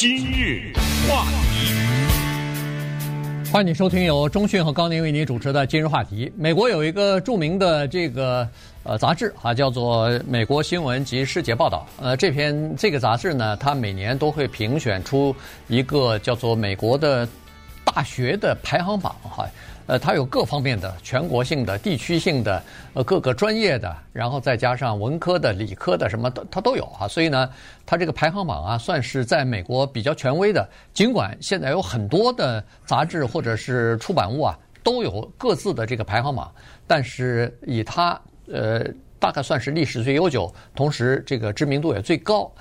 今日话题，欢迎收听由中讯和高宁为您主持的今日话题。美国有一个著名的这个呃杂志啊，叫做《美国新闻及世界报道》。呃，这篇这个杂志呢，它每年都会评选出一个叫做美国的大学的排行榜哈。呃，它有各方面的全国性的、地区性的，呃，各个专业的，然后再加上文科的、理科的，什么的它都有啊。所以呢，它这个排行榜啊，算是在美国比较权威的。尽管现在有很多的杂志或者是出版物啊，都有各自的这个排行榜，但是以它呃，大概算是历史最悠久，同时这个知名度也最高。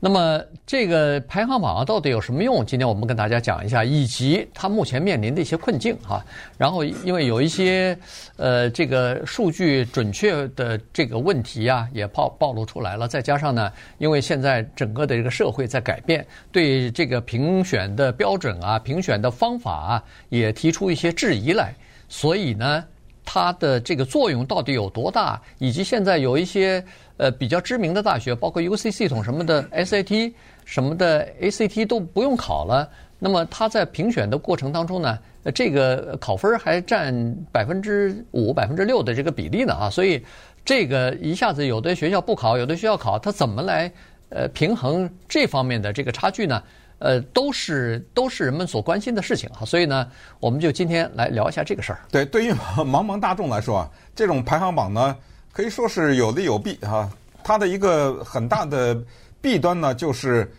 那么这个排行榜到底有什么用？今天我们跟大家讲一下，以及它目前面临的一些困境哈。然后因为有一些呃这个数据准确的这个问题呀，也暴暴露出来了。再加上呢，因为现在整个的这个社会在改变，对这个评选的标准啊、评选的方法啊，也提出一些质疑来。所以呢，它的这个作用到底有多大？以及现在有一些。呃，比较知名的大学，包括 UC 系统什么的，SAT 什么的，ACT 都不用考了。那么它在评选的过程当中呢，这个考分还占百分之五、百分之六的这个比例呢啊，所以这个一下子有的学校不考，有的学校考，它怎么来呃平衡这方面的这个差距呢？呃，都是都是人们所关心的事情啊。所以呢，我们就今天来聊一下这个事儿。对，对于 茫茫大众来说啊，这种排行榜呢。可以说是有利有弊哈，它的一个很大的弊端呢，就是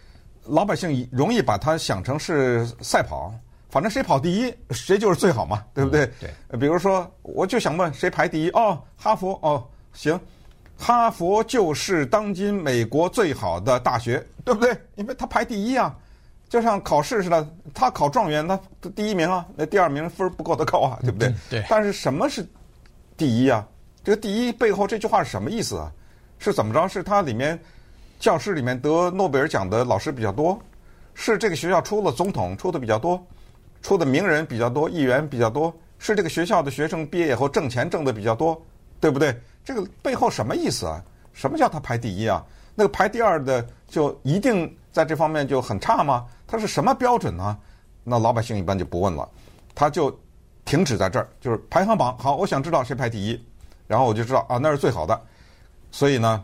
老百姓容易把它想成是赛跑，反正谁跑第一，谁就是最好嘛，对不对？对。比如说，我就想问谁排第一？哦，哈佛哦，行，哈佛就是当今美国最好的大学，对不对？因为它排第一啊，就像考试似的，他考状元，他第一名啊，那第二名分不够他高啊，对不对？对。但是什么是第一啊？这个第一背后这句话是什么意思啊？是怎么着？是它里面教室里面得诺贝尔奖的老师比较多，是这个学校出了总统出的比较多，出的名人比较多，议员比较多，是这个学校的学生毕业以后挣钱挣的比较多，对不对？这个背后什么意思啊？什么叫他排第一啊？那个排第二的就一定在这方面就很差吗？他是什么标准呢？那老百姓一般就不问了，他就停止在这儿，就是排行榜好，我想知道谁排第一。然后我就知道啊，那是最好的，所以呢，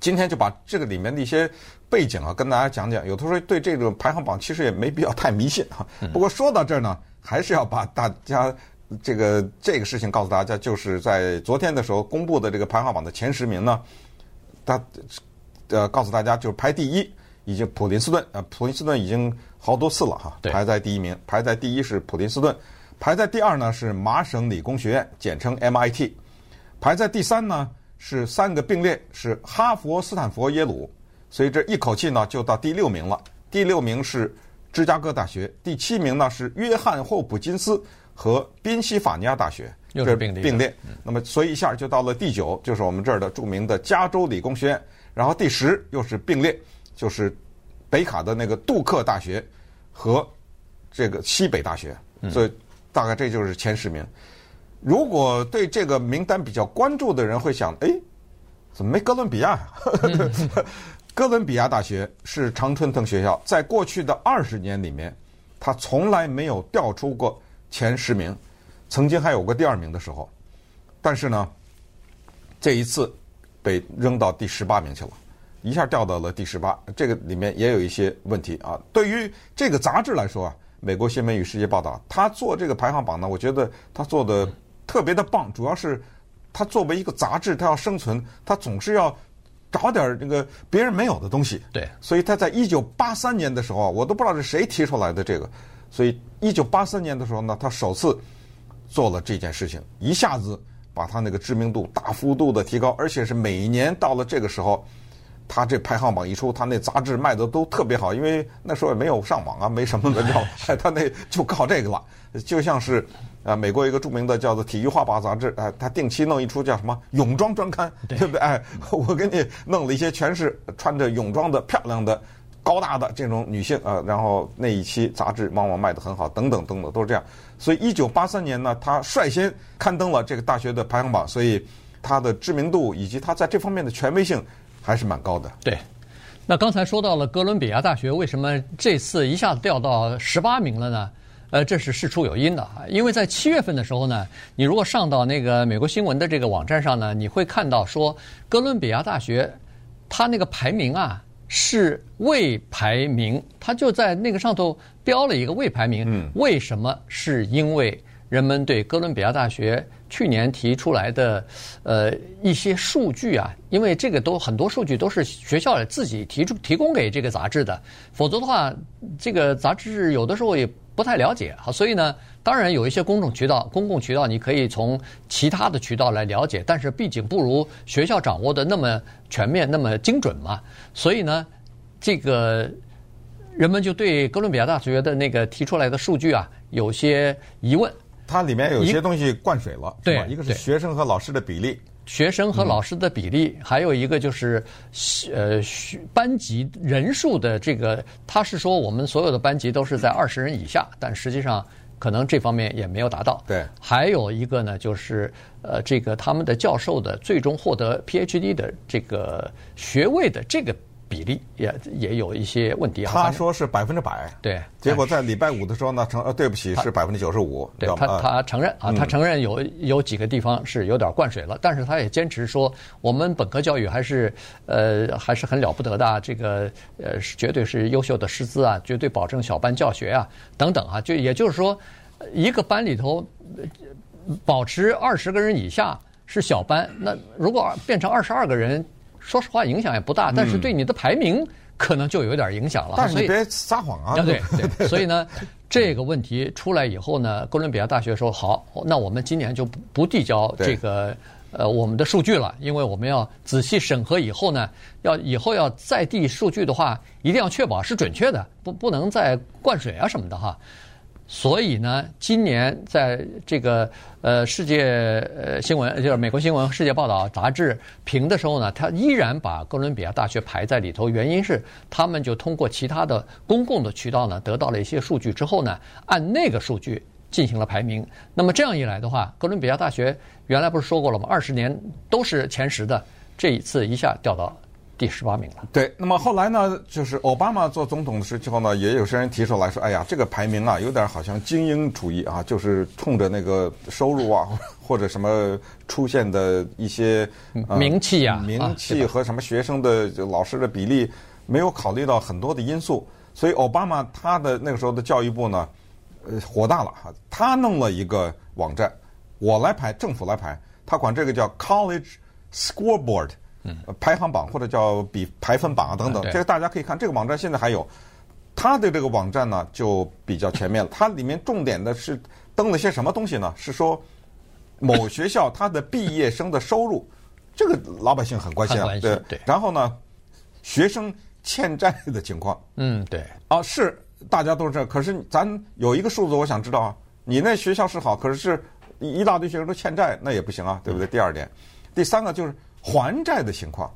今天就把这个里面的一些背景啊，跟大家讲讲。有的时候对这个排行榜其实也没必要太迷信哈。不过说到这儿呢，还是要把大家这个这个事情告诉大家，就是在昨天的时候公布的这个排行榜的前十名呢，他呃告诉大家，就是排第一已经普林斯顿啊，普林斯顿已经好多次了哈，排在第一名，排在第一是普林斯顿，排在第二呢是麻省理工学院，简称 MIT。排在第三呢，是三个并列，是哈佛、斯坦福、耶鲁，所以这一口气呢就到第六名了。第六名是芝加哥大学，第七名呢是约翰霍普金斯和宾夕法尼亚大学，又是并列。并列。那么所以一下就到了第九，就是我们这儿的著名的加州理工学院。然后第十又是并列，就是北卡的那个杜克大学和这个西北大学。所以大概这就是前十名。如果对这个名单比较关注的人会想，哎，怎么没哥伦比亚呀？哥伦比亚大学是常春藤学校，在过去的二十年里面，它从来没有掉出过前十名，曾经还有过第二名的时候，但是呢，这一次被扔到第十八名去了，一下掉到了第十八，这个里面也有一些问题啊。对于这个杂志来说啊，《美国新闻与世界报道》，他做这个排行榜呢，我觉得他做的。特别的棒，主要是他作为一个杂志，他要生存，他总是要找点这个别人没有的东西。对，所以他在一九八三年的时候，我都不知道是谁提出来的这个。所以一九八三年的时候呢，他首次做了这件事情，一下子把他那个知名度大幅度的提高，而且是每年到了这个时候，他这排行榜一出，他那杂志卖的都特别好，因为那时候也没有上网啊，没什么的，叫 他那就靠这个了，就像是。啊，美国一个著名的叫做《体育画报》杂志，哎，他定期弄一出叫什么泳装专刊，对不对？哎，我给你弄了一些全是穿着泳装的漂亮的、高大的这种女性啊，然后那一期杂志往往卖得很好，等等等等，都是这样。所以，一九八三年呢，他率先刊登了这个大学的排行榜，所以他的知名度以及他在这方面的权威性还是蛮高的。对。那刚才说到了哥伦比亚大学，为什么这次一下子掉到十八名了呢？呃，这是事出有因的啊，因为在七月份的时候呢，你如果上到那个美国新闻的这个网站上呢，你会看到说哥伦比亚大学它那个排名啊是未排名，它就在那个上头标了一个未排名。嗯，为什么？是因为人们对哥伦比亚大学去年提出来的呃一些数据啊，因为这个都很多数据都是学校自己提出提供给这个杂志的，否则的话，这个杂志有的时候也。不太了解，好，所以呢，当然有一些公众渠道、公共渠道，你可以从其他的渠道来了解，但是毕竟不如学校掌握的那么全面、那么精准嘛。所以呢，这个人们就对哥伦比亚大学的那个提出来的数据啊，有些疑问。它里面有些东西灌水了，对，一个是学生和老师的比例。学生和老师的比例，还有一个就是，呃，班级人数的这个，他是说我们所有的班级都是在二十人以下，但实际上可能这方面也没有达到。对，还有一个呢，就是呃，这个他们的教授的最终获得 PhD 的这个学位的这个。比例也也有一些问题啊。他说是百分之百，对。结果在礼拜五的时候呢，承呃对不起是百分之九十五。对他他承认啊，他承认有有几个地方是有点灌水了，但是他也坚持说我们本科教育还是呃还是很了不得的，这个呃绝对是优秀的师资啊，绝对保证小班教学啊等等啊，就也就是说一个班里头保持二十个人以下是小班，那如果变成二十二个人。说实话，影响也不大，但是对你的排名可能就有点影响了。但是你别撒谎啊！对对，所以呢，这个问题出来以后呢，哥伦比亚大学说好，那我们今年就不不递交这个呃我们的数据了，因为我们要仔细审核以后呢，要以后要再递数据的话，一定要确保是准确的，不不能再灌水啊什么的哈。所以呢，今年在这个呃世界呃新闻，就是美国新闻世界报道杂志评的时候呢，他依然把哥伦比亚大学排在里头。原因是他们就通过其他的公共的渠道呢，得到了一些数据之后呢，按那个数据进行了排名。那么这样一来的话，哥伦比亚大学原来不是说过了吗？二十年都是前十的，这一次一下掉到。第十八名了。对，那么后来呢，就是奥巴马做总统的时候呢，也有些人提出来说：“哎呀，这个排名啊，有点好像精英主义啊，就是冲着那个收入啊，或者什么出现的一些、呃、名气啊，名气和什么学生的就老师的比例，没有考虑到很多的因素。所以奥巴马他的那个时候的教育部呢，呃，火大了哈，他弄了一个网站，我来排，政府来排，他管这个叫 College Scoreboard。嗯，排行榜或者叫比排分榜啊等等，这个大家可以看。这个网站现在还有，它的这个网站呢就比较全面了。它里面重点的是登了些什么东西呢？是说某学校它的毕业生的收入，这个老百姓很关心啊。对对。然后呢，学生欠债的情况。嗯，对。啊，是大家都是这。可是咱有一个数字，我想知道啊，你那学校是好，可是一大堆学生都欠债，那也不行啊，对不对？第二点，第三个就是。还债的情况，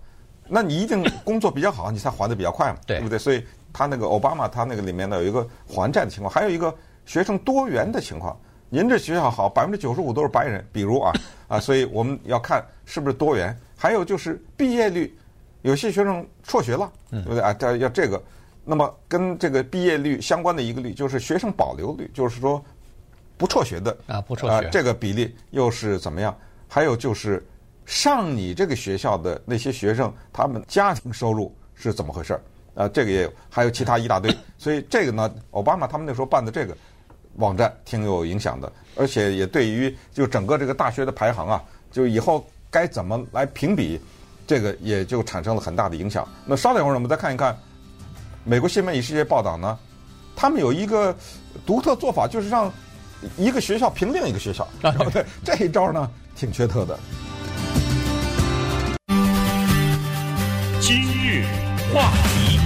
那你一定 工作比较好，你才还得比较快嘛，对不对？所以他那个奥巴马他那个里面呢有一个还债的情况，还有一个学生多元的情况。您这学校好，百分之九十五都是白人，比如啊啊，所以我们要看是不是多元。还有就是毕业率，有些学生辍学了，对不对啊？要要这个，那么跟这个毕业率相关的一个率就是学生保留率，就是说不辍学的啊不辍学这个比例又是怎么样？还有就是。上你这个学校的那些学生，他们家庭收入是怎么回事儿？啊，这个也有，还有其他一大堆。所以这个呢，奥巴马他们那时候办的这个网站挺有影响的，而且也对于就整个这个大学的排行啊，就以后该怎么来评比，这个也就产生了很大的影响。那稍等一会儿，我们再看一看美国新闻与世界报道呢，他们有一个独特做法，就是让一个学校评另一个学校。对，这一招呢挺缺特的。话题，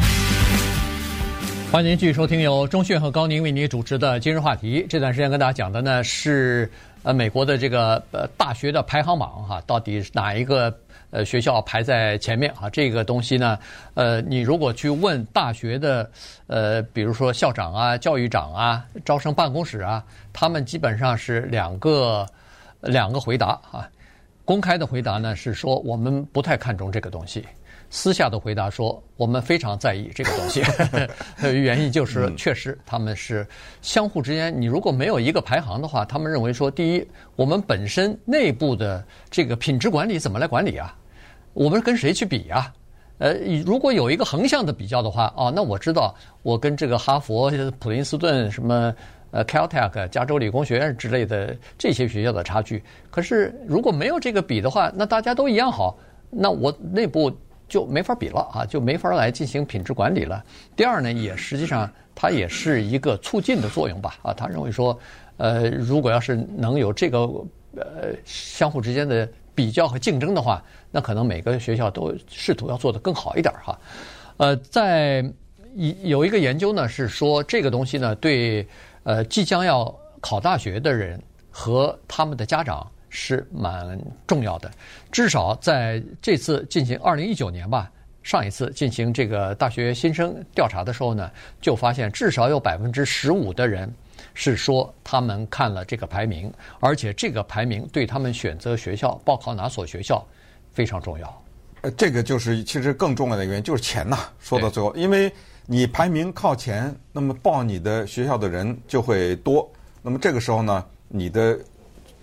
欢迎您继续收听由中讯和高宁为您主持的今日话题。这段时间跟大家讲的呢是呃美国的这个呃大学的排行榜哈，到底哪一个呃学校排在前面啊？这个东西呢，呃，你如果去问大学的呃，比如说校长啊、教育长啊、招生办公室啊，他们基本上是两个两个回答啊。公开的回答呢是说我们不太看重这个东西。私下的回答说，我们非常在意这个东西，原因就是确实他们是相互之间，你如果没有一个排行的话，他们认为说，第一，我们本身内部的这个品质管理怎么来管理啊？我们跟谁去比啊？呃，如果有一个横向的比较的话，哦，那我知道我跟这个哈佛、普林斯顿什么。呃，Caltech、加州理工学院之类的这些学校的差距，可是如果没有这个比的话，那大家都一样好，那我内部就没法比了啊，就没法来进行品质管理了。第二呢，也实际上它也是一个促进的作用吧啊，他认为说，呃，如果要是能有这个呃相互之间的比较和竞争的话，那可能每个学校都试图要做得更好一点哈。呃，在有一个研究呢是说这个东西呢对。呃，即将要考大学的人和他们的家长是蛮重要的。至少在这次进行二零一九年吧，上一次进行这个大学新生调查的时候呢，就发现至少有百分之十五的人是说他们看了这个排名，而且这个排名对他们选择学校、报考哪所学校非常重要。呃，这个就是其实更重要的原因就是钱呐。说到最后，因为。你排名靠前，那么报你的学校的人就会多。那么这个时候呢，你的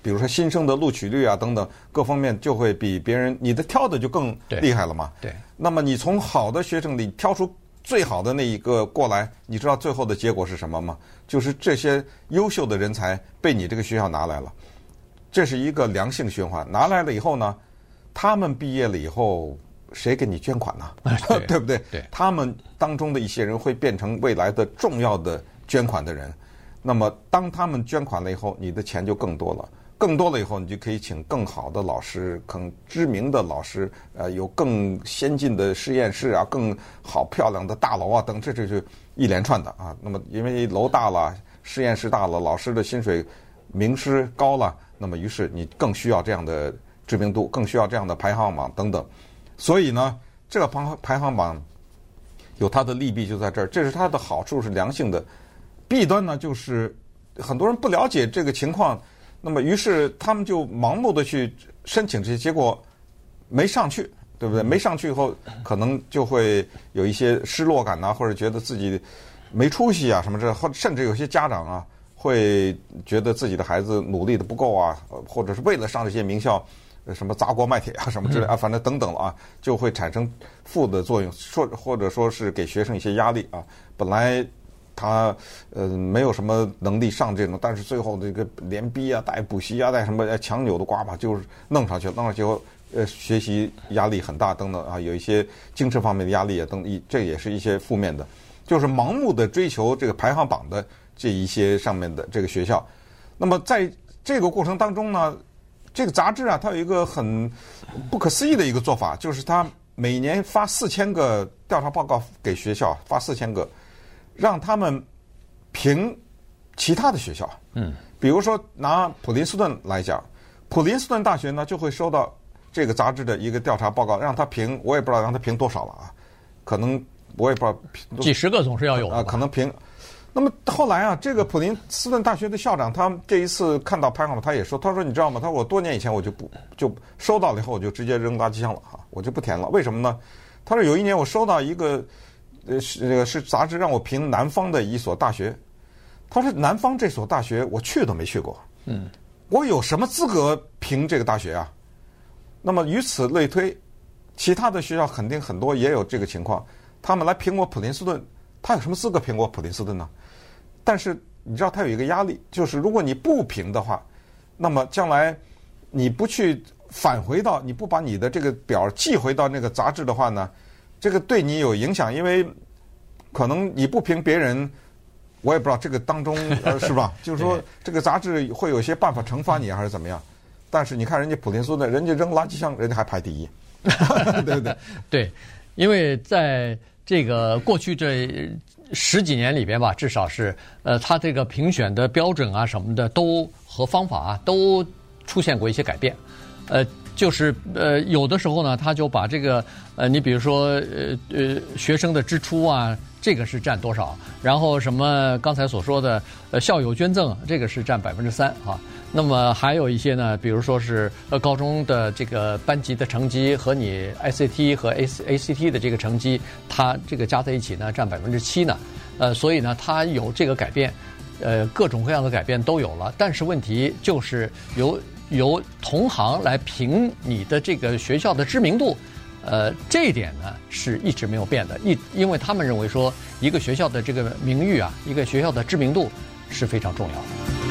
比如说新生的录取率啊等等各方面就会比别人，你的挑的就更厉害了嘛。对。对。那么你从好的学生里挑出最好的那一个过来，你知道最后的结果是什么吗？就是这些优秀的人才被你这个学校拿来了，这是一个良性循环。拿来了以后呢，他们毕业了以后。谁给你捐款呢？对，对不对？对，他们当中的一些人会变成未来的重要的捐款的人。那么，当他们捐款了以后，你的钱就更多了。更多了以后，你就可以请更好的老师，更知名的老师，呃，有更先进的实验室啊，更好漂亮的大楼啊，等，这这就一连串的啊。那么，因为楼大了，实验室大了，老师的薪水、名师高了，那么于是你更需要这样的知名度，更需要这样的排行榜等等。所以呢，这个排排行榜有它的利弊就在这儿，这是它的好处是良性的，弊端呢就是很多人不了解这个情况，那么于是他们就盲目的去申请这些，结果没上去，对不对？没上去以后，可能就会有一些失落感呐，或者觉得自己没出息啊什么这，或甚至有些家长啊会觉得自己的孩子努力的不够啊，或者是为了上这些名校。什么砸锅卖铁啊，什么之类啊，反正等等了啊，就会产生负的作用，说或者说是给学生一些压力啊。本来他呃没有什么能力上这种，但是最后这个连逼啊、带补习啊、带什么强扭的瓜吧，就是弄上去，弄上去后呃学习压力很大等等啊，有一些精神方面的压力啊等，这也是一些负面的，就是盲目的追求这个排行榜的这一些上面的这个学校。那么在这个过程当中呢，这个杂志啊，它有一个很不可思议的一个做法，就是它每年发四千个调查报告给学校，发四千个，让他们评其他的学校。嗯，比如说拿普林斯顿来讲，普林斯顿大学呢就会收到这个杂志的一个调查报告，让他评，我也不知道让他评多少了啊，可能我也不知道评几十个总是要有啊，可能评。那么后来啊，这个普林斯顿大学的校长，他这一次看到排行榜，他也说，他说你知道吗？他说我多年以前我就不就收到了以后，我就直接扔垃圾箱了哈，我就不填了。为什么呢？他说有一年我收到一个呃是这个是杂志让我评南方的一所大学，他说南方这所大学我去都没去过，嗯，我有什么资格评这个大学啊？那么与此类推，其他的学校肯定很多也有这个情况，他们来评我普林斯顿，他有什么资格评我普林斯顿呢？但是你知道他有一个压力，就是如果你不评的话，那么将来你不去返回到，你不把你的这个表寄回到那个杂志的话呢，这个对你有影响，因为可能你不评别人，我也不知道这个当中 是吧？就是说这个杂志会有些办法惩罚你还是怎么样？但是你看人家普林斯顿，人家扔垃圾箱，人家还排第一，对不对？对，因为在这个过去这。十几年里边吧，至少是，呃，他这个评选的标准啊什么的，都和方法啊都出现过一些改变，呃，就是呃有的时候呢，他就把这个呃，你比如说呃呃学生的支出啊，这个是占多少，然后什么刚才所说的呃校友捐赠，这个是占百分之三啊，那么还有一些呢，比如说是呃高中的这个班级的成绩和你 ICT 和 ACT 的这个成绩，它这个加在一起呢占百分之七呢，呃，所以呢它有这个改变，呃，各种各样的改变都有了。但是问题就是由由同行来评你的这个学校的知名度，呃，这一点呢是一直没有变的，一因为他们认为说一个学校的这个名誉啊，一个学校的知名度是非常重要的。